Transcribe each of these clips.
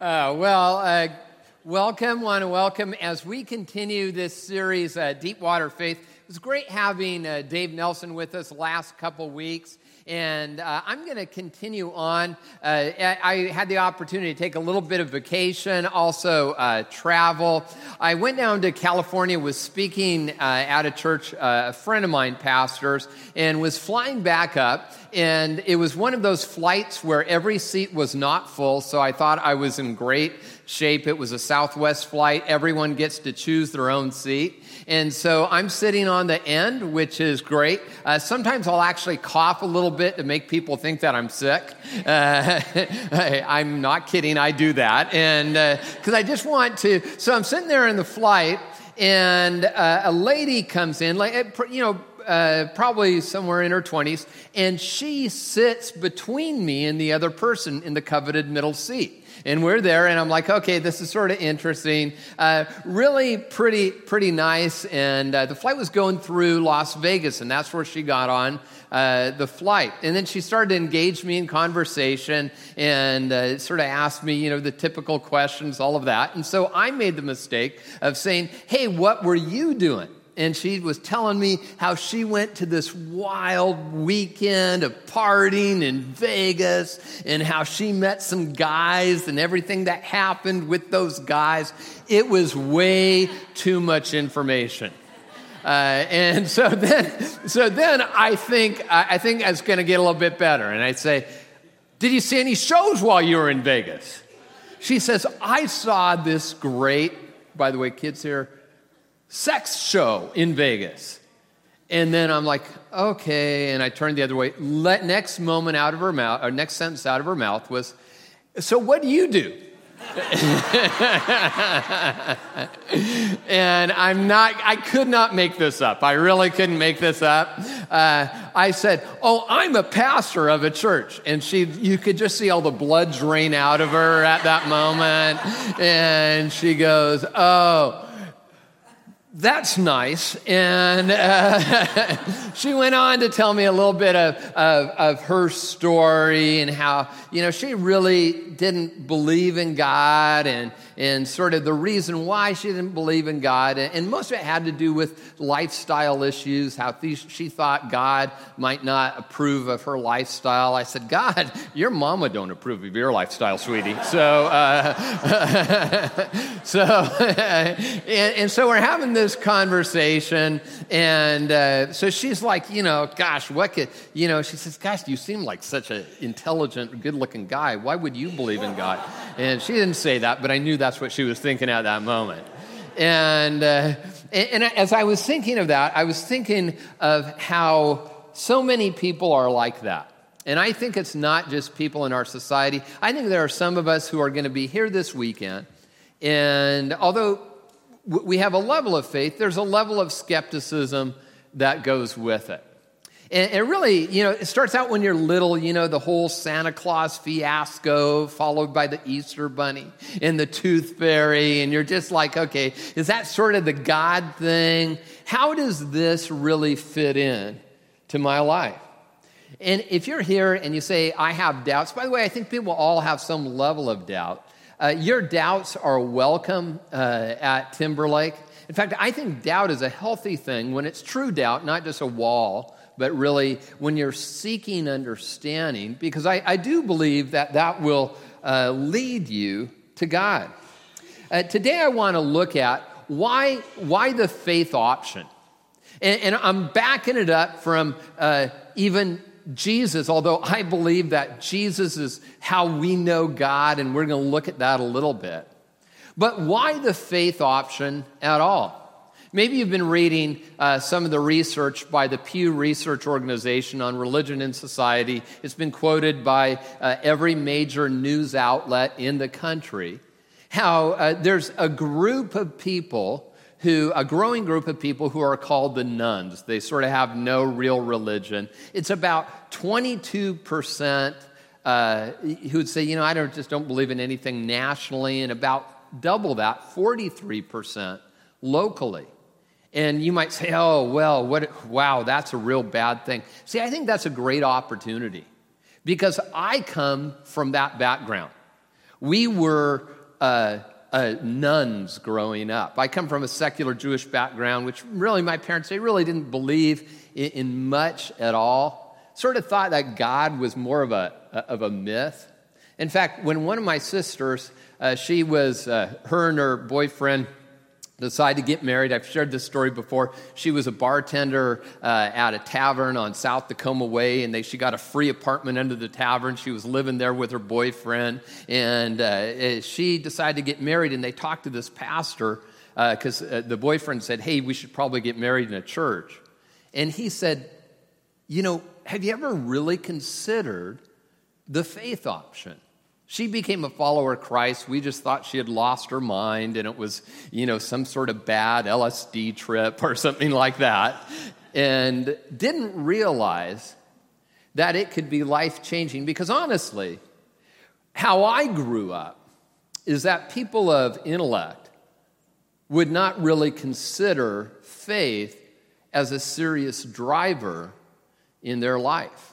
Uh, well, uh, welcome, want to welcome as we continue this series, uh, Deepwater Faith. It was great having uh, Dave Nelson with us last couple weeks. And uh, I'm going to continue on. Uh, I had the opportunity to take a little bit of vacation, also uh, travel. I went down to California, was speaking uh, at a church, uh, a friend of mine pastors, and was flying back up. And it was one of those flights where every seat was not full, so I thought I was in great shape. It was a Southwest flight. Everyone gets to choose their own seat. And so I'm sitting on the end, which is great. Uh, sometimes I'll actually cough a little bit to make people think that I'm sick. Uh, I'm not kidding, I do that. And because uh, I just want to, so I'm sitting there in the flight, and uh, a lady comes in, like, you know, uh, probably somewhere in her 20s, and she sits between me and the other person in the coveted middle seat and we're there, and I'm like, okay, this is sort of interesting. Uh, really pretty, pretty nice. And uh, the flight was going through Las Vegas, and that's where she got on. Uh, the flight. And then she started to engage me in conversation and uh, sort of asked me, you know, the typical questions, all of that. And so I made the mistake of saying, hey, what were you doing? And she was telling me how she went to this wild weekend of partying in Vegas and how she met some guys and everything that happened with those guys. It was way too much information. Uh, and so then, so then I think I think it's going to get a little bit better. And I say, "Did you see any shows while you were in Vegas?" She says, "I saw this great." By the way, kids here, sex show in Vegas. And then I'm like, okay. And I turned the other way. Let, next moment out of her mouth, or next sentence out of her mouth was, so what do you do? and I'm not, I could not make this up. I really couldn't make this up. Uh, I said, Oh, I'm a pastor of a church. And she, you could just see all the blood drain out of her at that moment. And she goes, Oh, that's nice. And uh, she went on to tell me a little bit of, of, of, her story and how, you know, she really didn't believe in God and, and sort of the reason why she didn't believe in God. And most of it had to do with lifestyle issues, how she thought God might not approve of her lifestyle. I said, God, your mama don't approve of your lifestyle, sweetie. So, uh, so, and, and, so we're having this conversation. And uh, so she's like, you know, gosh, what could, you know, she says, gosh, you seem like such an intelligent, good looking guy. Why would you believe in God? And she didn't say that, but I knew that that's what she was thinking at that moment. And, uh, and, and as I was thinking of that, I was thinking of how so many people are like that. And I think it's not just people in our society. I think there are some of us who are going to be here this weekend. And although we have a level of faith, there's a level of skepticism that goes with it. And, and, really, you know, it starts out when you're little, you know, the whole Santa Claus fiasco, followed by the Easter Bunny and the Tooth Fairy. And you're just like, okay, is that sort of the God thing? How does this really fit in to my life? And if you're here and you say, I have doubts, by the way, I think people all have some level of doubt. Uh, your doubts are welcome uh, at Timberlake. In fact, I think doubt is a healthy thing when it's true doubt, not just a wall but really when you're seeking understanding, because I, I do believe that that will uh, lead you to God. Uh, today, I want to look at why, why the faith option. And, and I'm backing it up from uh, even Jesus, although I believe that Jesus is how we know God, and we're going to look at that a little bit. But why the faith option at all? Maybe you've been reading uh, some of the research by the Pew Research Organization on religion and society. It's been quoted by uh, every major news outlet in the country. How uh, there's a group of people who, a growing group of people who are called the nones. They sort of have no real religion. It's about 22% uh, who would say, you know, I don't, just don't believe in anything nationally, and about double that, 43% locally. And you might say, oh, well, what, wow, that's a real bad thing. See, I think that's a great opportunity because I come from that background We were uh, uh, nones growing up. I come from a secular Jewish background, which really my parents, they really didn't believe in, in much at all. Sort of thought that God was more of a, of a myth. In fact, when one of my sisters, uh, she was, uh, her and her boyfriend, decided to get married. I've shared this story before. She was a bartender uh, at a tavern on South Tacoma Way, and they, she got a free apartment under the tavern. She was living there with her boyfriend, and uh, eh, she decided to get married. And they talked to this pastor because uh, uh, the boyfriend said, "Hey, we should probably get married in a church." And he said, "You know, have you ever really considered the faith option?" She became a follower of Christ. We just thought she had lost her mind and it was, you know, some sort of bad LSD trip or something like that. And didn't realize that it could be life changing because honestly, how I grew up is that people of intellect would not really consider faith as a serious driver in their life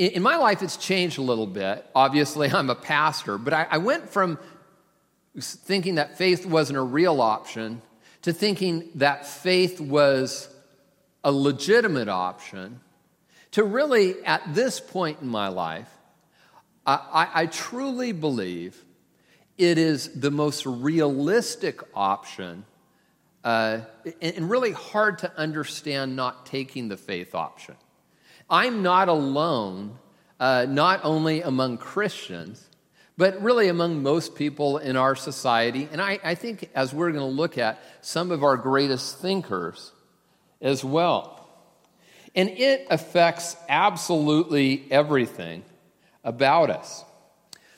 in my life, it's changed a little bit. Obviously, I'm a pastor, but I, I went from thinking that faith wasn't a real option to thinking that faith was a legitimate option to really, at this point in my life, I, I, truly believe it is the most realistic option uh, and really hard to understand not taking the faith option. I'm not alone, uh, not only among Christians, but really among most people in our society. And I, I think as we're going to look at some of our greatest thinkers as well. And it affects absolutely everything about us.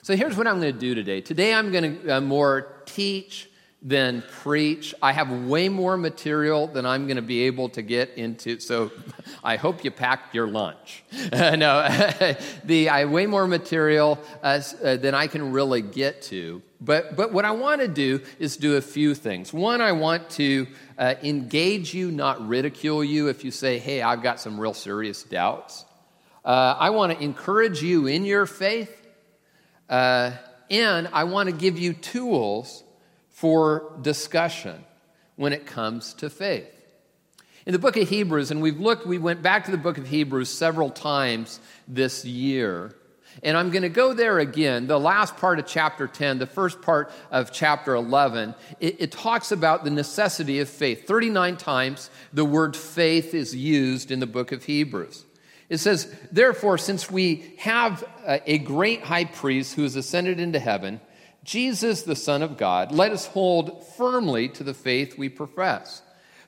So here's what I'm going to do today. Today I'm going to uh, more teach than preach. I have way more material than I'm going to be able to get into. So I hope you packed your lunch. no, the, I have way more material uh, uh, than I can really get to. But, but what I want to do is do a few things. One, I want to uh, engage you, not ridicule you if you say, hey, I've got some real serious doubts. Uh, I want to encourage you in your faith. And I want to give you tools for discussion when it comes to faith. In the book of Hebrews, and we've looked, we went back to the book of Hebrews several times this year. And I'm going to go there again. The last part of chapter 10, the first part of chapter 11, it, it, talks about the necessity of faith. 39 times the word faith is used in the book of Hebrews. It says, Therefore, since we have a great high priest who has ascended into heaven, Jesus, the Son of God, let us hold firmly to the faith we profess.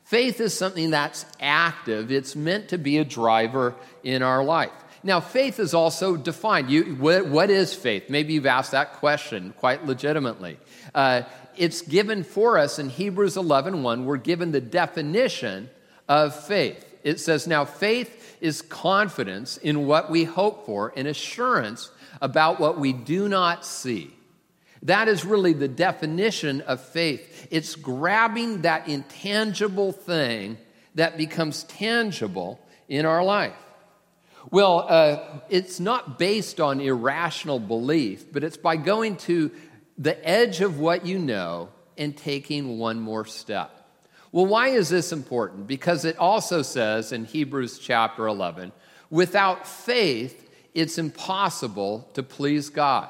Faith is something that's active, it's meant to be a driver in our life. Now, faith is also defined. You, what, what is faith? Maybe you've asked that question quite legitimately. Uh, it's given for us in Hebrews 11 1. We're given the definition of faith. It says, Now, faith is confidence in what we hope for and assurance about what we do not see. That is really the definition of faith. It's grabbing that intangible thing that becomes tangible in our life. Well, uh, it's not based on irrational belief, but it's by going to the edge of what you know and taking one more step. Well, why is this important? Because it also says in Hebrews chapter 11 without faith, it's impossible to please God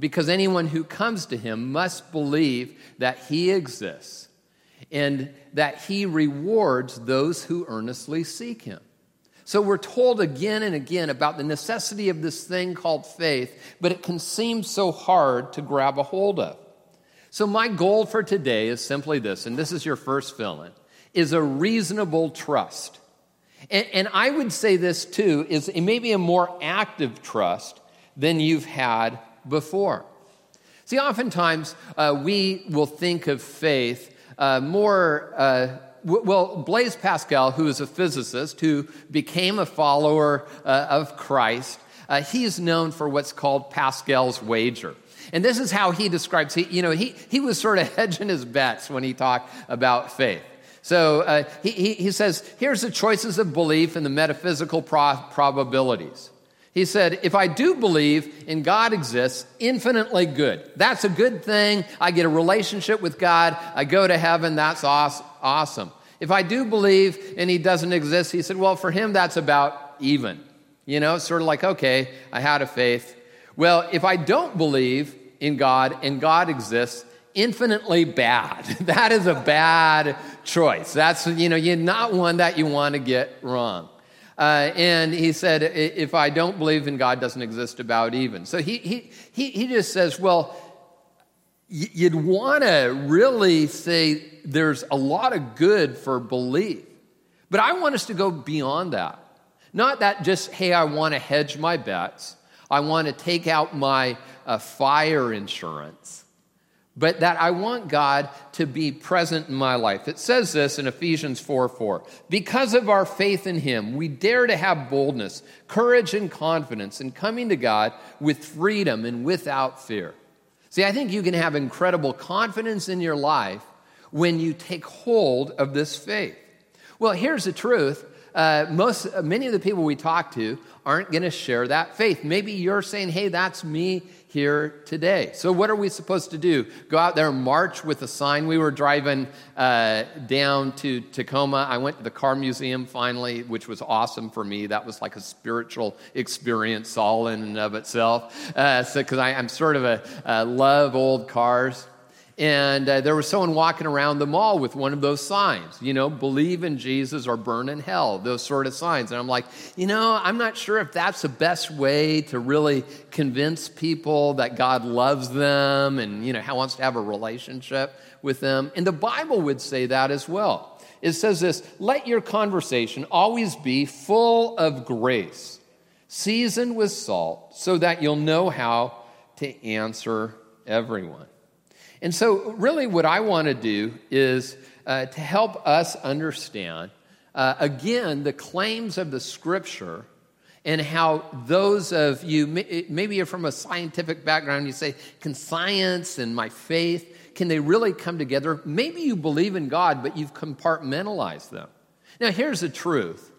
because anyone who comes to him must believe that he exists and that he rewards those who earnestly seek him. So we're told again and again about the necessity of this thing called faith, but it can seem so hard to grab a hold of. So my goal for today is simply this, and this is your first fill in, is a reasonable trust. And, and I would say this too, is maybe a more active trust than you've had before. See, oftentimes uh, we will think of faith uh, more. Uh, well, Blaise Pascal, who is a physicist who became a follower uh, of Christ, uh, he's known for what's called Pascal's wager. And this is how he describes, he, you know, he, he was sort of hedging his bets when he talked about faith. So uh, he, he, he, says, here's the choices of belief and the metaphysical pro- probabilities. He said, If I do believe in God exists, infinitely good. That's a good thing. I get a relationship with God. I go to heaven. That's awesome. If I do believe and He doesn't exist, he said, Well, for him, that's about even. You know, sort of like, okay, I had a faith. Well, if I don't believe in God and God exists, infinitely bad. that is a bad choice. That's, you know, you're not one that you want to get wrong. Uh, and he said, if I don't believe in God, doesn't exist about even. So he, he, he, just says, well, you'd want to really say there's a lot of good for belief. But I want us to go beyond that. Not that just, hey, I want to hedge my bets, I want to take out my uh, fire insurance but that I want God to be present in my life. It says this in Ephesians 4 4. Because of our faith in Him, we dare to have boldness, courage, and confidence in coming to God with freedom and without fear. See, I think you can have incredible confidence in your life when you take hold of this faith. Well, here's the truth. Uh, most, many of the people we talk to aren't going to share that faith. Maybe you're saying, hey, that's me here today. So, what are we supposed to do? Go out there and march with a sign? We were driving uh, down to Tacoma. I went to the car museum finally, which was awesome for me. That was like a spiritual experience all in and of itself. Uh, so, because I'm sort of a, a love old cars. And uh, there was someone walking around the mall with one of those signs, you know, believe in Jesus or burn in hell, those sort of signs. And I'm like, you know, I'm not sure if that's the best way to really convince people that God loves them and, you know, wants to have a relationship with them. And the Bible would say that as well. It says this let your conversation always be full of grace, seasoned with salt, so that you'll know how to answer everyone. And so, really, what I want to do is uh, to help us understand, uh, again, the claims of the scripture and how those of you, maybe you're from a scientific background, you say, can science and my faith, can they really come together? Maybe you believe in God, but you've compartmentalized them. Now, here's the truth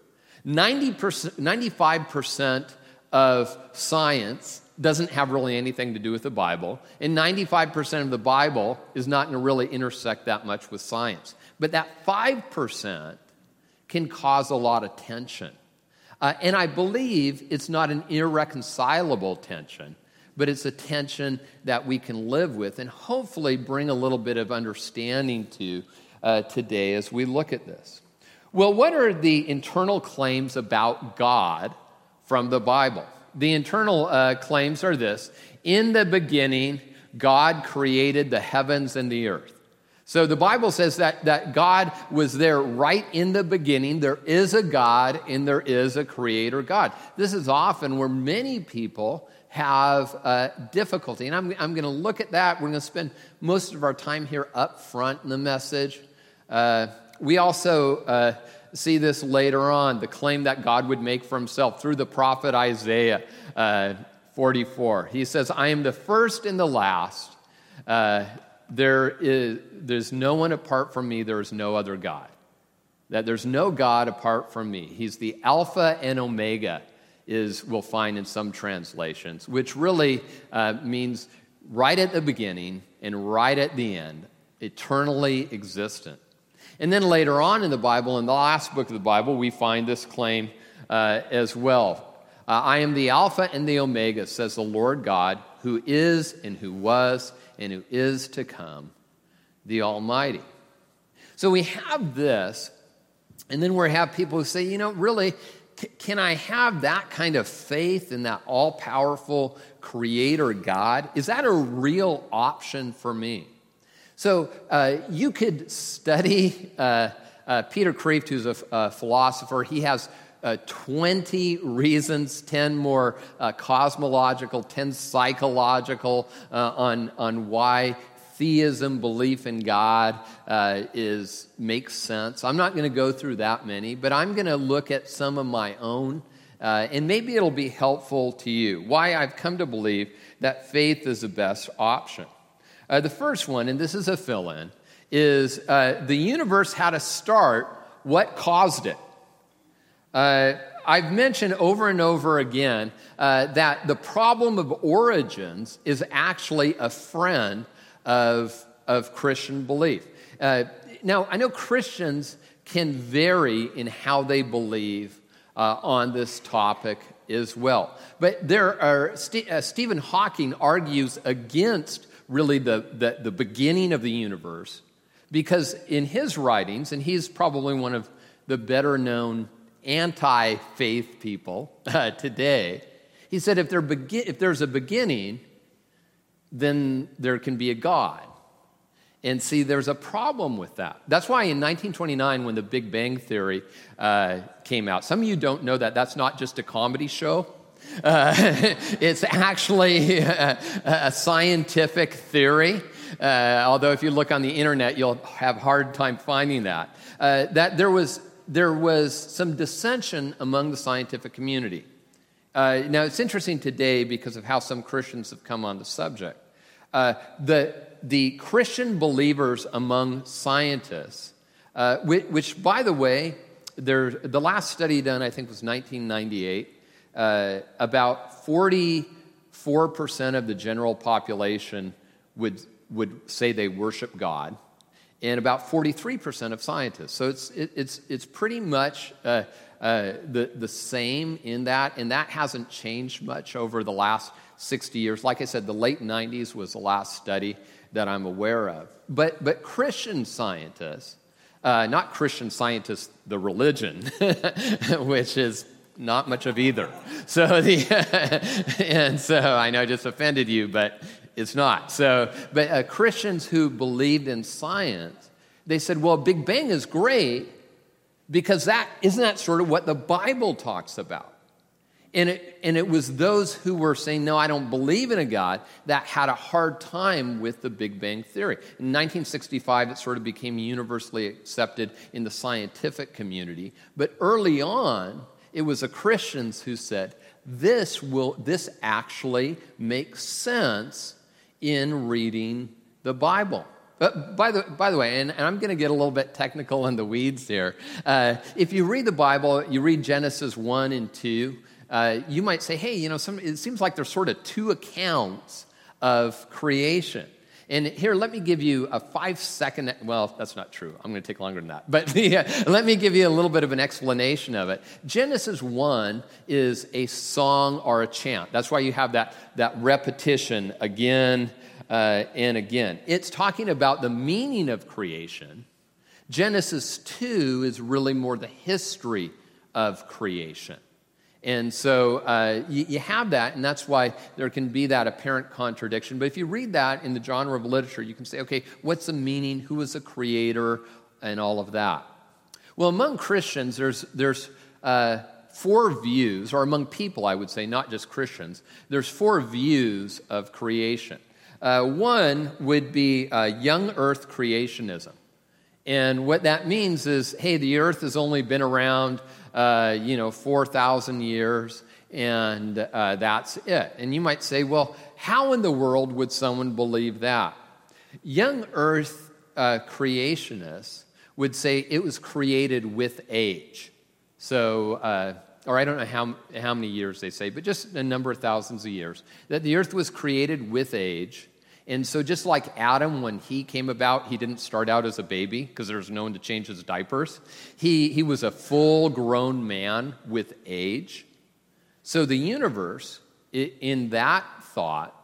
90%, 95% of science doesn't have really anything to do with the Bible. And 95% of the Bible is not going to really intersect that much with science. But that 5% can cause a lot of tension. Uh, and I believe it's not an irreconcilable tension, but it's a tension that we can live with and hopefully bring a little bit of understanding to uh, today as we look at this. Well, what are the internal claims about God from the Bible? The internal uh, claims are this In the beginning, God created the heavens and the earth. So the Bible says that, that God was there right in the beginning. There is a God and there is a creator God. This is often where many people have uh, difficulty. And I'm, I'm going to look at that. We're going to spend most of our time here up front in the message. Uh, we also uh, see this later on the claim that God would make for himself through the prophet Isaiah uh, 44. He says, I am the first and the last. Uh, there is, there's no one apart from me, there is no other God. That there's no God apart from me. He's the Alpha and Omega, is we'll find in some translations, which really uh, means right at the beginning and right at the end, eternally existent. And then later on in the Bible, in the last book of the Bible, we find this claim uh, as well. Uh, I am the Alpha and the Omega, says the Lord God, who is and who was and who is to come, the Almighty. So we have this, and then we have people who say, you know, really, can I have that kind of faith in that all powerful creator God? Is that a real option for me? So uh, you could study uh, uh, Peter Kreeft, who's a, philosopher. He has uh, 20 reasons, 10 more uh, cosmological, 10 psychological uh, on, on why theism, belief in God, is, makes sense. I'm not going to go through that many, but I'm going to look at some of my own. and maybe it'll be helpful to you. Why I've come to believe that faith is the best option. Uh, the first one, and this is a fill in, is uh, the universe had a start. What caused it? Uh, I've mentioned over and over again uh, that the problem of origins is actually a friend of, of Christian belief. Uh, now, I know Christians can vary in how they believe uh, on this topic as well. But there are, St- Stephen Hawking argues against really the, the, the beginning of the universe because in his writings, and he's probably one of the better known anti faith people uh, today, he said if, there if there's a beginning, then there can be a God. And see, there's a problem with that. That's why in 1929, when the Big Bang Theory uh, came out, some of you don't know that that's not just a comedy show. Uh, it's actually a, a scientific theory. Uh, although, if you look on the internet, you'll have hard time finding that. Uh, that there was, there was some dissension among the scientific community. Uh, now, it's interesting today because of how some Christians have come on the subject. Uh, the, the Christian believers among scientists, uh, which, which, by the way, there, the last study done, I think, was 1998. Uh, about 44% of the general population would, would say they worship God, and about 43% of scientists. So it's, it, it's, it's pretty much uh, uh, the, the same in that, and that hasn't changed much over the last 60 years. Like I said, the late 90s was the last study that I'm aware of. But, but Christian scientists, uh, not Christian scientists, the religion, which is not much of either. So the, and so I know I just offended you, but it's not. So, but uh, Christians who believed in science, they said, well, Big Bang is great because that isn't that sort of what the Bible talks about. And it, and it was those who were saying, No, I don't believe in a God, that had a hard time with the Big Bang Theory. In 1965, it sort of became universally accepted in the scientific community. But early on, it was the Christians who said, This, will, this actually makes sense in reading the Bible. But by the, by the way, and, and I'm going to get a little bit technical in the weeds here. Uh, if you read the Bible, you read Genesis 1 and 2 uh, you might say, hey, you know, some, it seems like there's sort of two accounts of creation. And here, let me give you a five second, well, that's not true. I'm going to take longer than that. But yeah, let me give you a little bit of an explanation of it. Genesis 1 is a song or a chant. That's why you have that, that repetition again uh, and again. It's talking about the meaning of creation. Genesis 2 is really more the history of creation. And so uh, you, you, have that, and that's why there can be that apparent contradiction. But if you read that in the genre of literature, you can say, okay, what's the meaning? Who is the creator? And all of that. Well, among Christians, there's, there's uh, four views, or among people, I would say, not just Christians, there's four views of creation. Uh, one would be uh, young earth creationism. And what that means is hey, the earth has only been around uh, you know, 4,000 years, and uh, that's it. And you might say, well, how in the world would someone believe that? Young earth uh, creationists would say it was created with age. So, uh, or I don't know how, how many years they say, but just a number of thousands of years. That the earth was created with age, and so, just like Adam, when he came about, he didn't start out as a baby because there was no one to change his diapers. He, he was a full grown man with age. So, the universe, in that thought,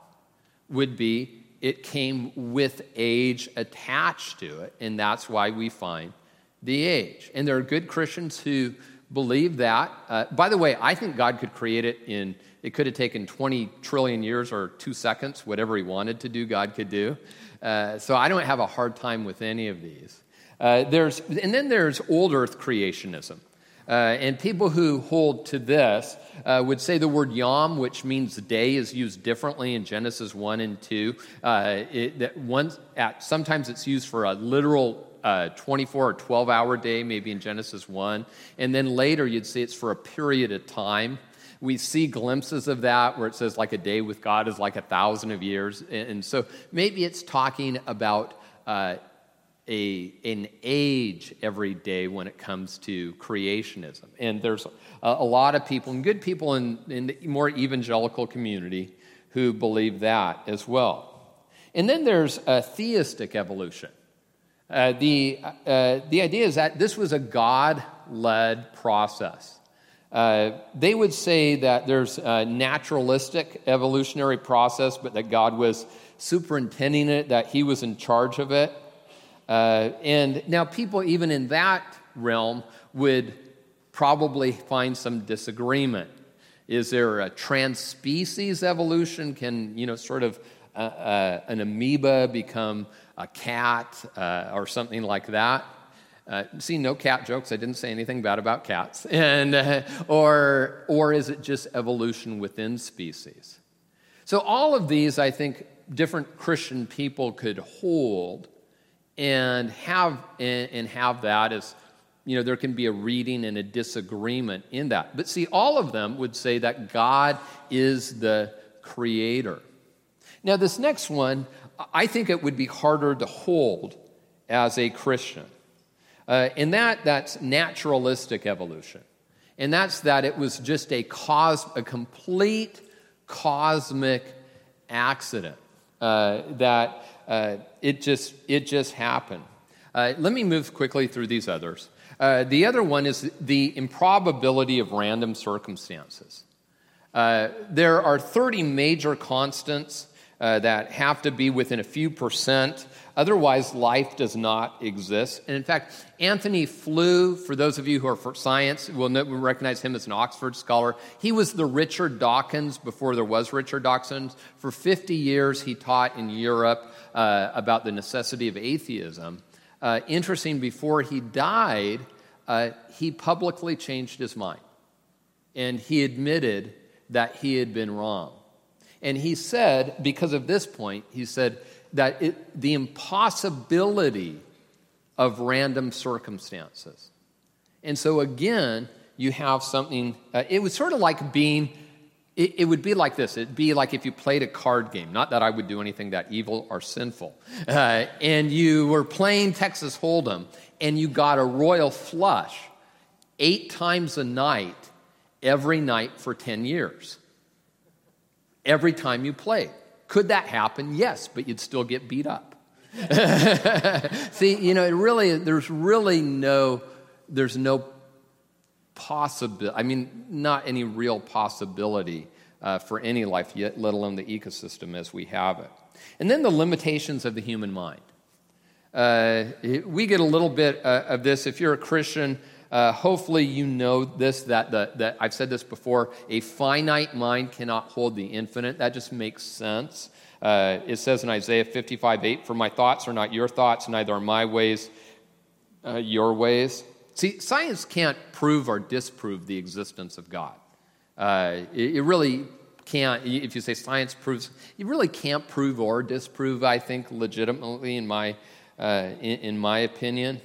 would be it came with age attached to it, and that's why we find the age. And there are good Christians who believe that. Uh, by the way, I think God could create it in it could have taken 20 trillion years or two seconds, whatever he wanted to do, God could do. Uh, so I don't have a hard time with any of these. Uh, there's, and then there's old earth creationism. Uh, and people who hold to this uh, would say the word yom, which means day, is used differently in Genesis 1 and 2. Uh, it, at, sometimes it's used for a literal uh, 24 or 12 hour day, maybe in Genesis 1. And then later you'd say it's for a period of time. We see glimpses of that where it says, like a day with God is like a thousand of years. And so maybe it's talking about uh, a, an age every day when it comes to creationism. And there's a, a lot of people, and good people in, in the more evangelical community, who believe that as well. And then there's a theistic evolution. Uh, the, uh, the idea is that this was a God led process. Uh, they would say that there's a naturalistic evolutionary process, but that God was superintending it, that He was in charge of it. Uh, and now, people, even in that realm, would probably find some disagreement. Is there a trans-species evolution? Can, you know, sort of uh, uh, an amoeba become a cat uh, or something like that? Uh, see, no cat jokes. I didn't say anything bad about cats. And, uh, or, or is it just evolution within species? So, all of these, I think, different Christian people could hold and have, and, and have that as, you know, there can be a reading and a disagreement in that. But see, all of them would say that God is the creator. Now, this next one, I think it would be harder to hold as a Christian. Uh, and that, that's naturalistic evolution. And that's that it was just a, cos- a complete cosmic accident. Uh, that uh, it, just, it just happened. Uh, let me move quickly through these others. Uh, the other one is the improbability of random circumstances. Uh, there are 30 major constants that have to be within a few percent. Otherwise, life does not exist. And in fact, Antony Flew, for those of you who are for science, will recognize him as an Oxford scholar. He was the Richard Dawkins before there was Richard Dawkins. For 50 years, he taught in Europe uh, about the necessity of atheism. Uh, interesting, before he died, uh, he publicly changed his mind. And he admitted that he had been wrong. And he said, because of this point, he said that it, the impossibility of random circumstances. And so, again, you have something, uh, it was sort of like being, it, it, would be like this. It'd be like if you played a card game, not that I would do anything that evil or sinful, uh, and you were playing Texas Hold'em and you got a royal flush eight times a night, every night for 10 years every time you play. Could that happen? Yes, but you'd still get beat up. See, you know, it really, there's really no, there's no possibility, I mean, not any real possibility uh, for any life, yet, let alone the ecosystem as we have it. And then the limitations of the human mind. Uh, we get a little bit uh, of this. If you're a Christian, uh, hopefully, you know this that, the, that I've said this before a finite mind cannot hold the infinite. That just makes sense. Uh, it says in Isaiah 55 8, For my thoughts are not your thoughts, neither are my ways uh, your ways. See, science can't prove or disprove the existence of God. Uh, it, it really can't, if you say science proves, you really can't prove or disprove, I think, legitimately, in my, uh, in, in my opinion.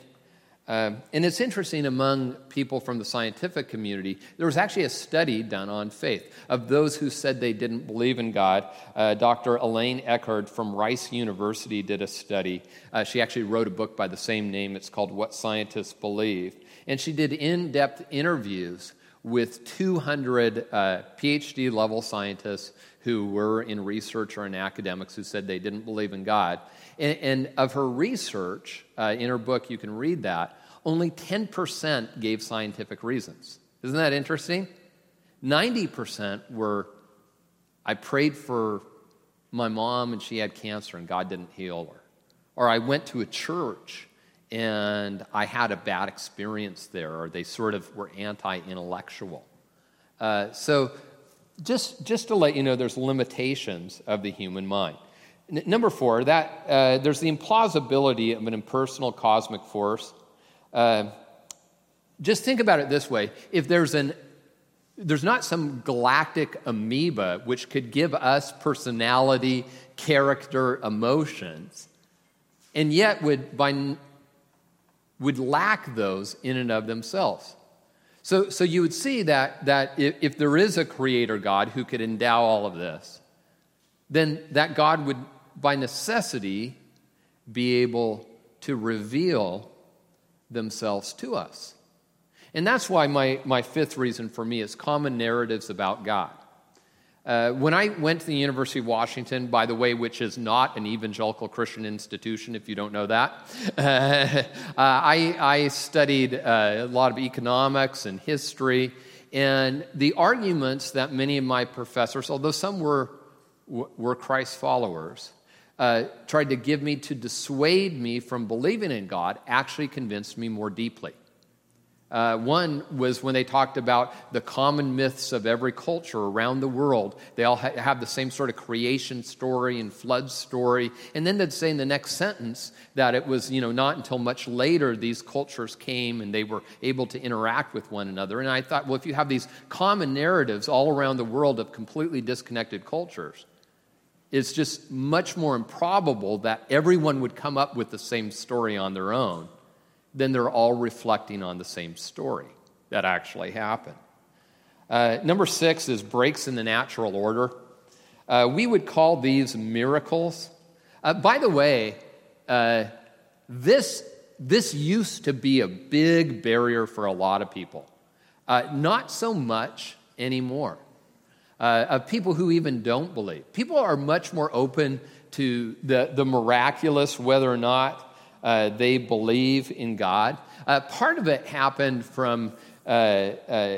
Um, and it's interesting among people from the scientific community, there was actually a study done on faith of those who said they didn't believe in God. Uh, Dr. Elaine Eckardt from Rice University did a study. Uh, she actually wrote a book by the same name. It's called What Scientists Believe. And she did in depth interviews with 200 uh, PhD level scientists who were in research or in academics who said they didn't believe in God. And, and of her research, uh, in her book, you can read that, only 10% gave scientific reasons. Isn't that interesting? 90% were, I prayed for my mom and she had cancer and God didn't heal her. Or I went to a church and I had a bad experience there, or they sort of were anti intellectual. Uh, so, just, just to let you know, there's limitations of the human mind. N- number four, that uh, there's the implausibility of an impersonal cosmic force. Uh, just think about it this way: if there's an there's not some galactic amoeba which could give us personality, character, emotions, and yet would by would lack those in and of themselves. So, so you would see that, that if, if there is a creator God who could endow all of this, then that God would by necessity be able to reveal themselves to us. And that's why my, my fifth reason for me is common narratives about God. Uh, when I went to the University of Washington, by the way, which is not an evangelical Christian institution, if you don't know that, uh, I, I, studied uh, a lot of economics and history. And the arguments that many of my professors, although some were, were Christ followers, uh, tried to give me to dissuade me from believing in God, actually convinced me more deeply. Uh, one was when they talked about the common myths of every culture around the world. They all ha- have the same sort of creation story and flood story. And then they'd say in the next sentence that it was, you know, not until much later these cultures came and they were able to interact with one another. And I thought, well, if you have these common narratives all around the world of completely disconnected cultures, it's just much more improbable that everyone would come up with the same story on their own than they're all reflecting on the same story that actually happened. Uh, number six is breaks in the natural order. Uh, we would call these miracles. Uh, by the way, uh, this, this used to be a big barrier for a lot of people. Uh, not so much anymore. Uh, of people who even don't believe. People are much more open to the, the miraculous, whether or not uh, they believe in God. Uh, part of it happened from, uh, uh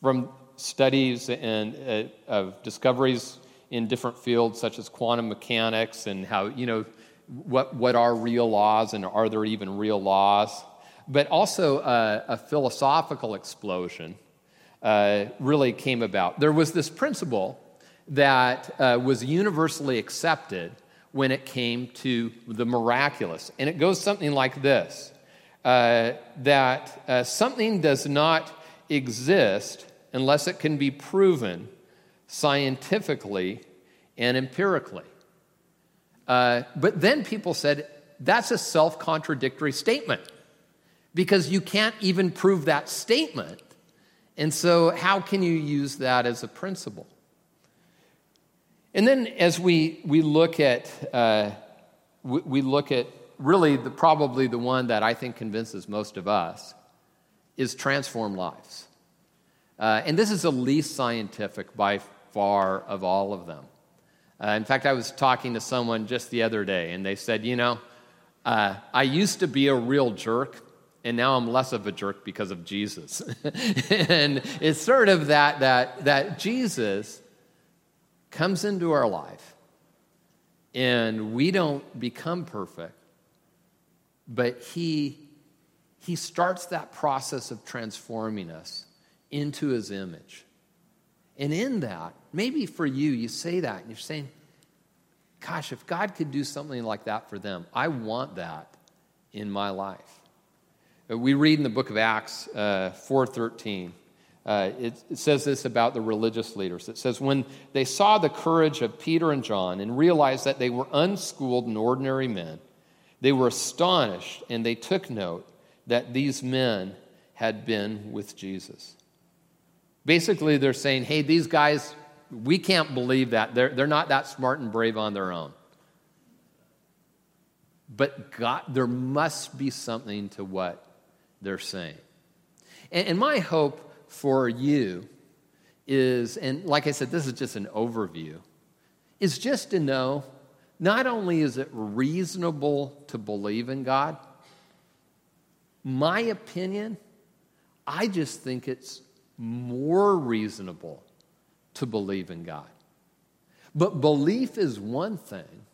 from studies and uh, of discoveries in different fields such as quantum mechanics and how, you know, what, what are real laws and are there even real laws? But also a philosophical explosion really came about. There was this principle that was universally accepted when it came to the miraculous. And it goes something like this uh, that uh, something does not exist unless it can be proven scientifically and empirically. Uh, but then people said that's a self contradictory statement because you can't even prove that statement. And so, how can you use that as a principle? And then as we, we look at, uh, we, we, look at really the, probably the one that I think convinces most of us is transform lives. Uh, and this is the least scientific by far of all of them. Uh, in fact, I was talking to someone just the other day, and they said, You know, uh, I used to be a real jerk, and now I'm less of a jerk because of Jesus. and it's sort of that, that, that Jesus comes into our life and we don't become perfect, but he, he starts that process of transforming us into his image. And in that, maybe for you, you say that and you're saying, gosh, if God could do something like that for them, I want that in my life. We read in the book of Acts uh, 4.13, uh, it, it says this about the religious leaders. It says, when they saw the courage of Peter and John and realized that they were unschooled and ordinary men, they were astonished and they took note that these men had been with Jesus. Basically, they're saying, hey, these guys, we can't believe that. They're, they're not that smart and brave on their own. But God, there must be something to what they're saying. And, and my hope for you is, and like I said, this is just an overview, is just to know not only is it reasonable to believe in God, my opinion, I just think it's more reasonable to believe in God. But belief is one thing.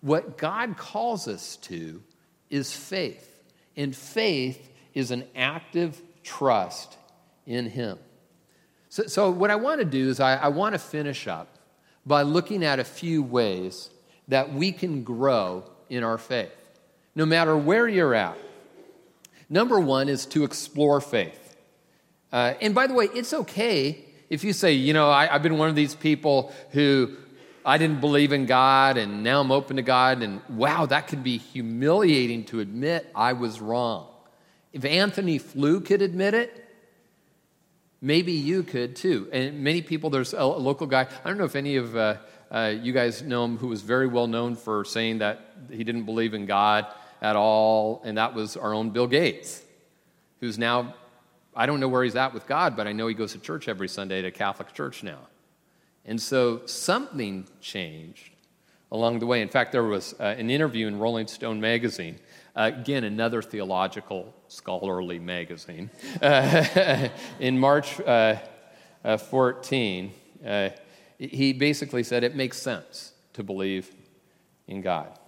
What God calls us to is faith. And faith is an active trust in Him. So, so what I want to do is I, I want to finish up by looking at a few ways that we can grow in our faith, no matter where you're at. Number one is to explore faith. Uh, and by the way, it's okay if you say, you know, I, I've been one of these people who I didn't believe in God and now I'm open to God, and wow, that could be humiliating to admit I was wrong. If Antony Flew could admit it, Maybe you could too. And many people, there's a local guy, I don't know if any of uh, uh, you guys know him, who was very well known for saying that he didn't believe in God. at all, and that was our own Bill Gates, who's now, I don't know where he's at with God, but I know he goes to church every Sunday to Catholic church now. And so something changed along the way. In fact, there was uh, an interview in Rolling Stone magazine, uh, again, another theological scholarly magazine, uh, in March uh, uh, 14. Uh, he basically said it makes sense to believe in God.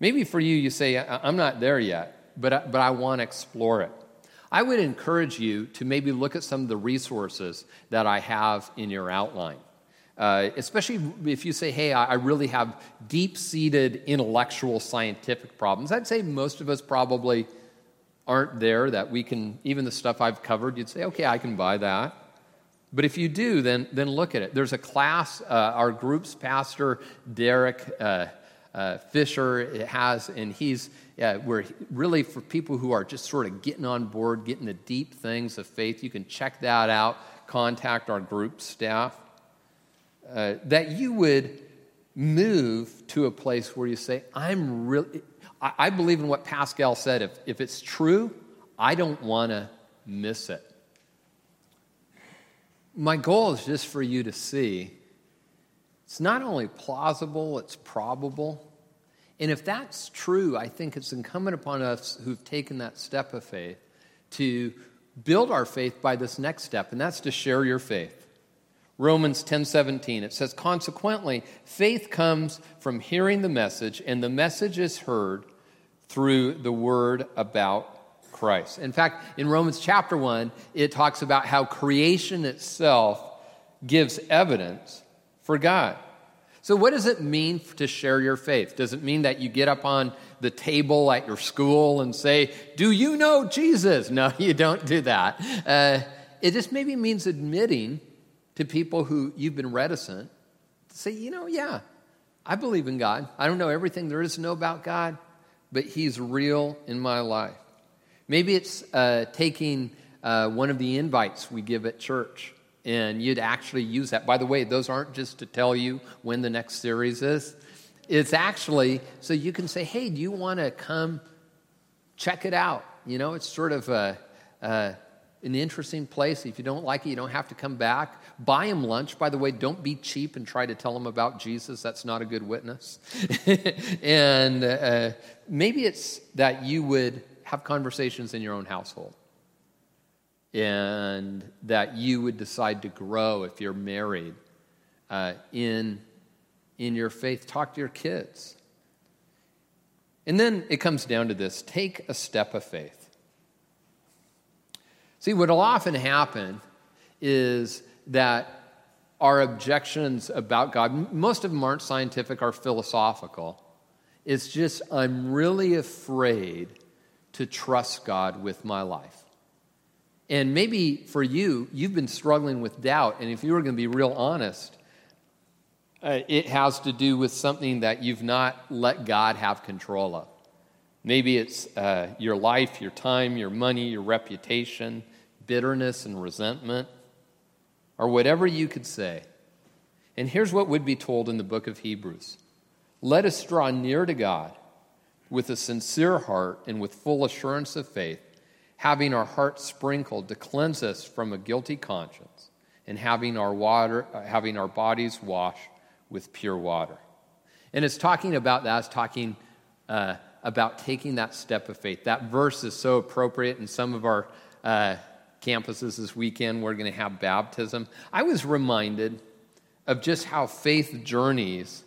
Maybe for you, you say, I'm not there yet, but I, but I want to explore it. I would encourage you to maybe look at some of the resources that I have in your outline. Uh, especially if you say, hey, I really have deep seated intellectual scientific problems. I'd say most of us probably aren't there that we can, even the stuff I've covered, you'd say, okay, I can buy that. But if you do, then, then look at it. There's a class, uh, our group's pastor, Derek uh, uh, Fisher, has, and he's, we're really for people who are just sort of getting on board, getting the deep things of faith. You can check that out, contact our group staff. Uh, that you would move to a place where you say, I'm really, I, I believe in what Pascal said. If, if it's true, I don't want to miss it. My goal is just for you to see it's not only plausible, it's probable. And if that's true, I think it's incumbent upon us who've taken that step of faith to build our faith by this next step, and that's to share your faith. Romans 10:17 it says consequently faith comes from hearing the message and the message is heard through the word about Christ. In fact, in Romans chapter 1, it talks about how creation itself gives evidence for God. So, what does it mean to share your faith? Does it mean that you get up on the table at your school and say, Do you know Jesus? No, you don't do that. Uh, it just maybe means admitting to people who you've been reticent to say, You know, yeah, I believe in God. I don't know everything there is to know about God, but He's real in my life. Maybe it's uh, taking uh, one of the invites we give at church and you'd actually use that. By the way, those aren't just to tell you when the next series is, it's actually so you can say, hey, do you want to come check it out? You know, it's sort of a, a, an interesting place. If you don't like it, you don't have to come back. Buy them lunch. By the way, don't be cheap and try to tell them about Jesus. That's not a good witness. and uh, maybe it's that you would have conversations in your own household and that you would decide to grow if you're married uh, in, in your faith. Talk to your kids. And then it comes down to this take a step of faith. See, what will often happen is that our objections about God, most of them aren't scientific or philosophical. It's just, I'm really afraid to trust God with my life. And maybe for you, you've been struggling with doubt. And if you were going to be real honest, uh, it has to do with something that you've not let God have control of. Maybe it's uh, your life, your time, your money, your reputation, bitterness and resentment, or whatever you could say. And here's what would be told in the book of Hebrews Let us draw near to God with a sincere heart and with full assurance of faith having our hearts sprinkled to cleanse us from a guilty conscience, and having our water, uh, having our bodies washed with pure water. And it's talking about that. It's talking uh, about taking that step of faith. That verse is so appropriate in some of our uh, campuses this weekend. We're going to have baptism. I was reminded of just how faith journeys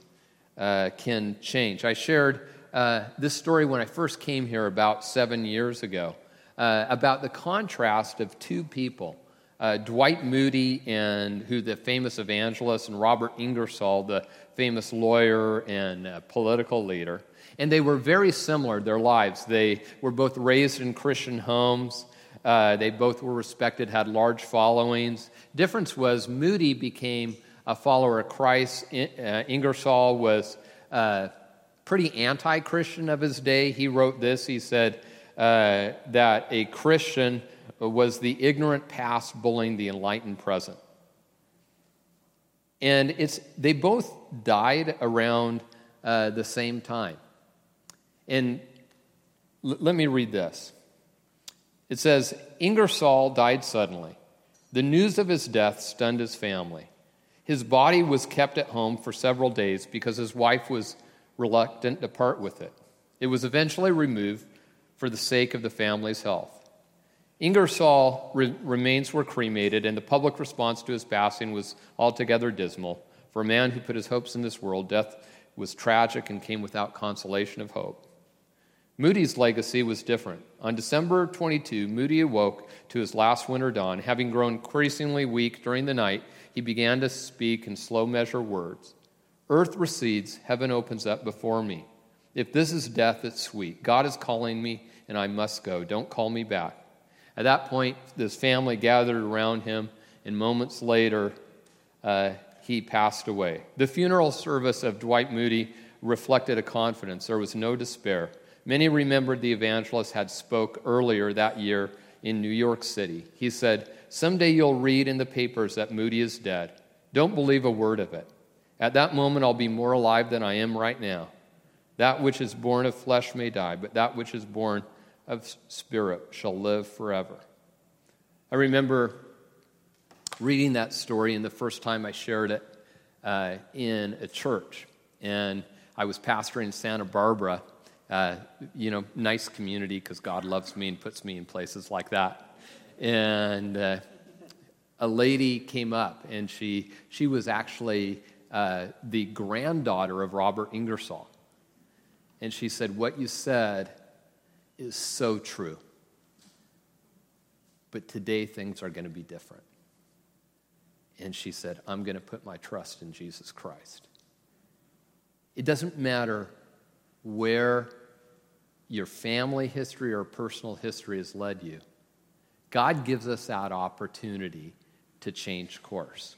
uh, can change. I shared uh, this story when I first came here about seven years ago uh, about the contrast of two people. Uh, Dwight Moody and who the famous evangelist and Robert Ingersoll, the famous lawyer and uh, political leader. And they were very similar, their lives. They were both raised in Christian homes. Uh, they both were respected, had large followings. Difference was Moody became a follower of Christ. Uh, Ingersoll was uh, pretty anti Christian of his day. He wrote this He said, uh, that a Christian was the ignorant past bullying the enlightened present. And it's, they both died around uh, the same time. And l- let me read this. It says Ingersoll died suddenly. The news of his death stunned his family. His body was kept at home for several days because his wife was reluctant to part with it. It was eventually removed for the sake of the family's health. Ingersoll re- remains were cremated, and the public response to his passing was altogether dismal. For a man who put his hopes in this world, death was tragic and came without consolation of hope. Moody's legacy was different. On December 22, Moody awoke to his last winter dawn. Having grown increasingly weak during the night, he began to speak in slow measure words. Earth recedes, heaven opens up before me. If this is death, it's sweet. God is calling me, and I must go. Don't call me back. At that point, this family gathered around him, and moments later, uh, he passed away. The funeral service of Dwight Moody reflected a confidence. There was no despair. Many remembered the evangelist had spoke earlier that year in New York City. He said, Someday you'll read in the papers that Moody is dead. Don't believe a word of it. At that moment, I'll be more alive than I am right now. That which is born of flesh may die, but that which is born of spirit shall live forever. I remember reading that story, and the first time I shared it uh, in a church. And I was pastoring Santa Barbara uh, you know, nice community because God loves me and puts me in places like that. And uh, a lady came up, and she, she was actually uh, the granddaughter of Robert Ingersoll. And she said, What you said is so true. But today things are going to be different. And she said, I'm going to put my trust in Jesus Christ. It doesn't matter where your family history or personal history has led you. God gives us that opportunity to change course.